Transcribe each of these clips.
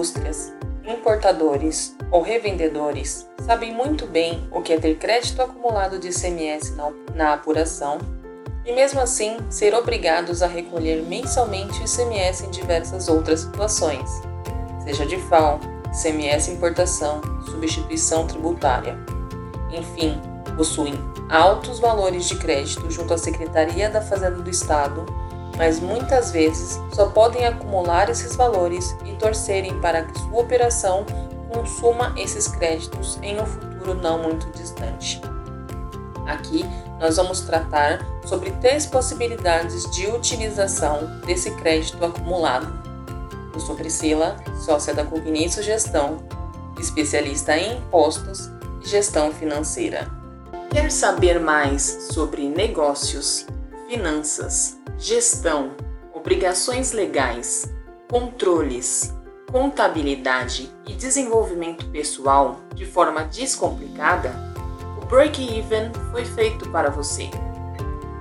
indústrias, importadores ou revendedores sabem muito bem o que é ter crédito acumulado de ICMS na apuração e, mesmo assim, ser obrigados a recolher mensalmente o ICMS em diversas outras situações, seja de FAO, ICMS importação, substituição tributária. Enfim, possuem altos valores de crédito junto à Secretaria da Fazenda do Estado, mas muitas vezes só podem acumular esses valores e torcerem para que sua operação consuma esses créditos em um futuro não muito distante. Aqui nós vamos tratar sobre três possibilidades de utilização desse crédito acumulado. Eu sou Priscila, sócia da Cognizo Gestão, especialista em impostos e gestão financeira. Quer saber mais sobre negócios, finanças, gestão, obrigações legais, controles, contabilidade e desenvolvimento pessoal de forma descomplicada? O Break Even foi feito para você.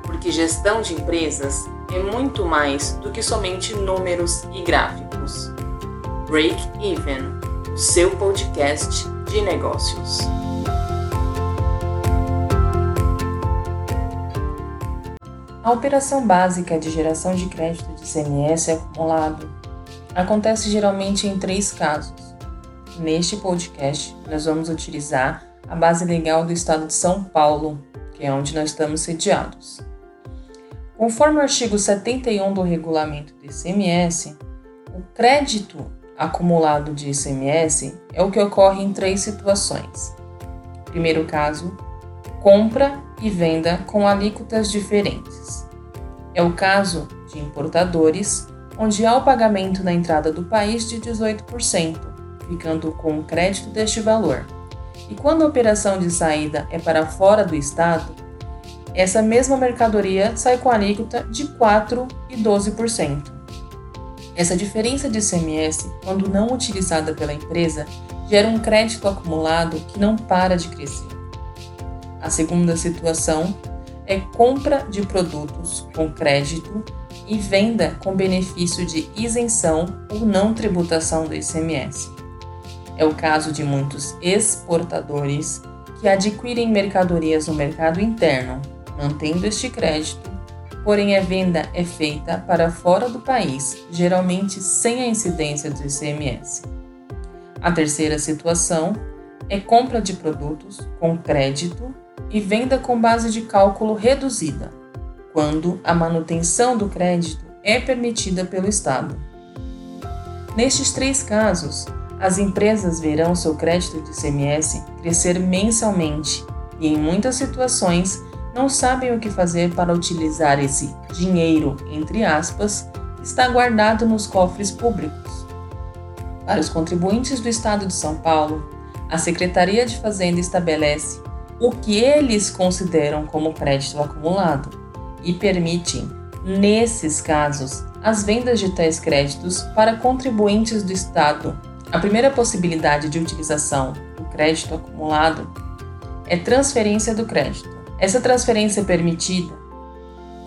Porque gestão de empresas é muito mais do que somente números e gráficos. Break Even, o seu podcast de negócios. A operação básica de geração de crédito de CMS acumulado acontece geralmente em três casos. Neste podcast, nós vamos utilizar a base legal do Estado de São Paulo, que é onde nós estamos sediados. Conforme o artigo 71 do regulamento do ICMS, o crédito acumulado de ICMS é o que ocorre em três situações. Primeiro caso, compra e venda com alíquotas diferentes. É o caso de importadores, onde há o pagamento na entrada do país de 18%, ficando com o crédito deste valor. E quando a operação de saída é para fora do estado, essa mesma mercadoria sai com alíquota de 4% e 12%. Essa diferença de ICMS, quando não utilizada pela empresa, gera um crédito acumulado que não para de crescer. A segunda situação é compra de produtos com crédito e venda com benefício de isenção ou não tributação do ICMS. É o caso de muitos exportadores que adquirem mercadorias no mercado interno, mantendo este crédito, porém a venda é feita para fora do país, geralmente sem a incidência do ICMS. A terceira situação é compra de produtos com crédito e venda com base de cálculo reduzida, quando a manutenção do crédito é permitida pelo Estado. Nestes três casos, as empresas verão seu crédito de ICMS crescer mensalmente e, em muitas situações, não sabem o que fazer para utilizar esse dinheiro, entre aspas, que está guardado nos cofres públicos. Para os contribuintes do Estado de São Paulo, a Secretaria de Fazenda estabelece o que eles consideram como crédito acumulado e permitem, nesses casos, as vendas de tais créditos para contribuintes do Estado. A primeira possibilidade de utilização do crédito acumulado é transferência do crédito. Essa transferência é permitida,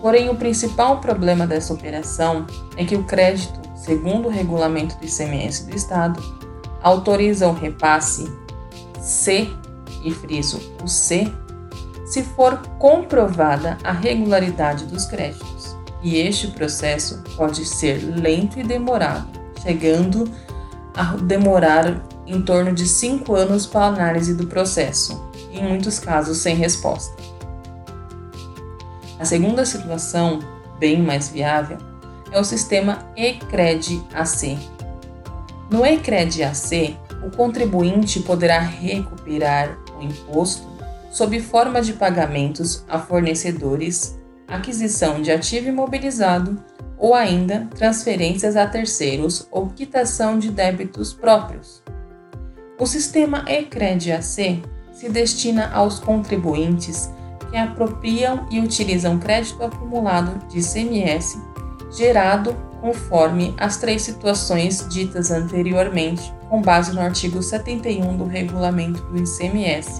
porém, o principal problema dessa operação é que o crédito, segundo o regulamento do ICMS do Estado, autoriza o repasse C e friso o C, se for comprovada a regularidade dos créditos. E este processo pode ser lento e demorado, chegando a demorar em torno de cinco anos para a análise do processo, em muitos casos sem resposta. A segunda situação, bem mais viável, é o sistema ECRED AC. No ECRED AC, o contribuinte poderá recuperar imposto sob forma de pagamentos a fornecedores, aquisição de ativo imobilizado ou ainda transferências a terceiros ou quitação de débitos próprios. O sistema ECRED AC se destina aos contribuintes que apropriam e utilizam crédito acumulado de ICMS gerado conforme as três situações ditas anteriormente, com base no artigo 71 do regulamento do ICMS.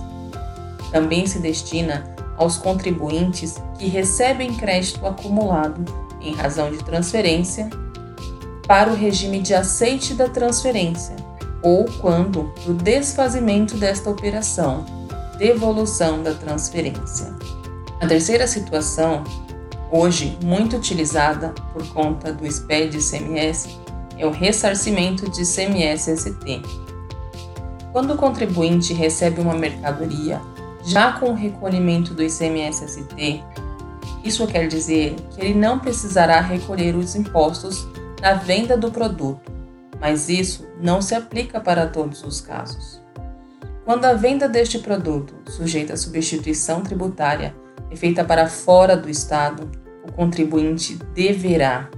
Também se destina aos contribuintes que recebem crédito acumulado em razão de transferência para o regime de aceite da transferência, ou quando do desfazimento desta operação, devolução da transferência. A terceira situação, hoje muito utilizada por conta do SPED ICMS, é o ressarcimento de ICMS-ST. Quando o contribuinte recebe uma mercadoria já com o recolhimento do ICMS-ST, isso quer dizer que ele não precisará recolher os impostos na venda do produto, mas isso não se aplica para todos os casos. Quando a venda deste produto, sujeita à substituição tributária, é feita para fora do Estado, o contribuinte deverá,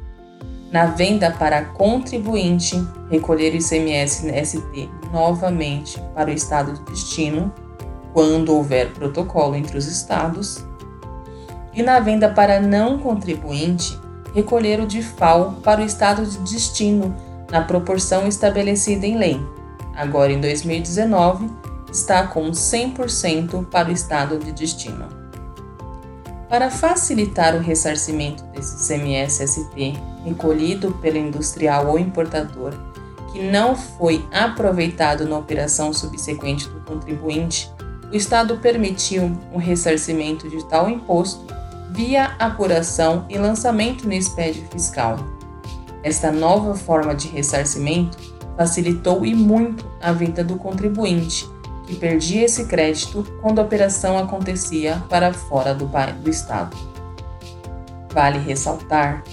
na venda para contribuinte, recolher o ICMS-ST novamente para o Estado de destino, quando houver protocolo entre os Estados, e na venda para não contribuinte, recolher o DIFAL para o estado de destino na proporção estabelecida em lei. Agora, em 2019, está com 100% para o estado de destino. Para facilitar o ressarcimento desse CMS-ST recolhido pelo industrial ou importador que não foi aproveitado na operação subsequente do contribuinte, o Estado permitiu o ressarcimento de tal imposto via apuração e lançamento no expédio fiscal. Esta nova forma de ressarcimento facilitou e muito a vida do contribuinte, que perdia esse crédito quando a operação acontecia para fora do, do Estado. Vale ressaltar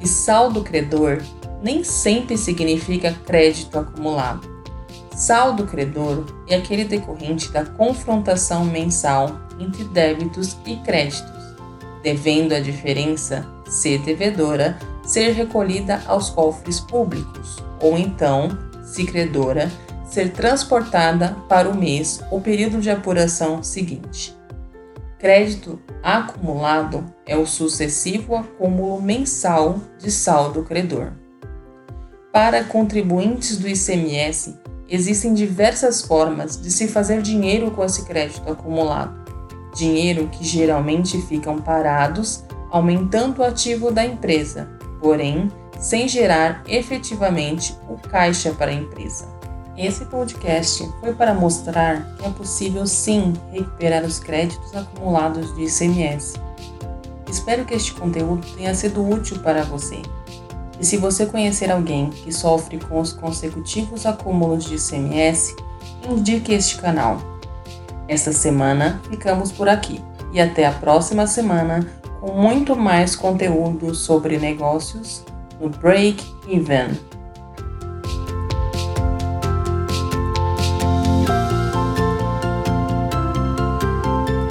que saldo credor nem sempre significa crédito acumulado. Saldo credor é aquele decorrente da confrontação mensal entre débitos e créditos devendo a diferença ser devedora ser recolhida aos cofres públicos, ou então, se credora, ser transportada para o mês ou período de apuração seguinte. Crédito acumulado é o sucessivo acúmulo mensal de saldo credor. Para contribuintes do ICMS, existem diversas formas de se fazer dinheiro com esse crédito acumulado dinheiro que geralmente ficam parados, aumentando o ativo da empresa, porém sem gerar efetivamente o caixa para a empresa. Esse podcast foi para mostrar que é possível sim recuperar os créditos acumulados de ICMS. Espero que este conteúdo tenha sido útil para você. E se você conhecer alguém que sofre com os consecutivos acúmulos de ICMS, indique este canal esta semana ficamos por aqui e até a próxima semana com muito mais conteúdo sobre negócios no Break Even.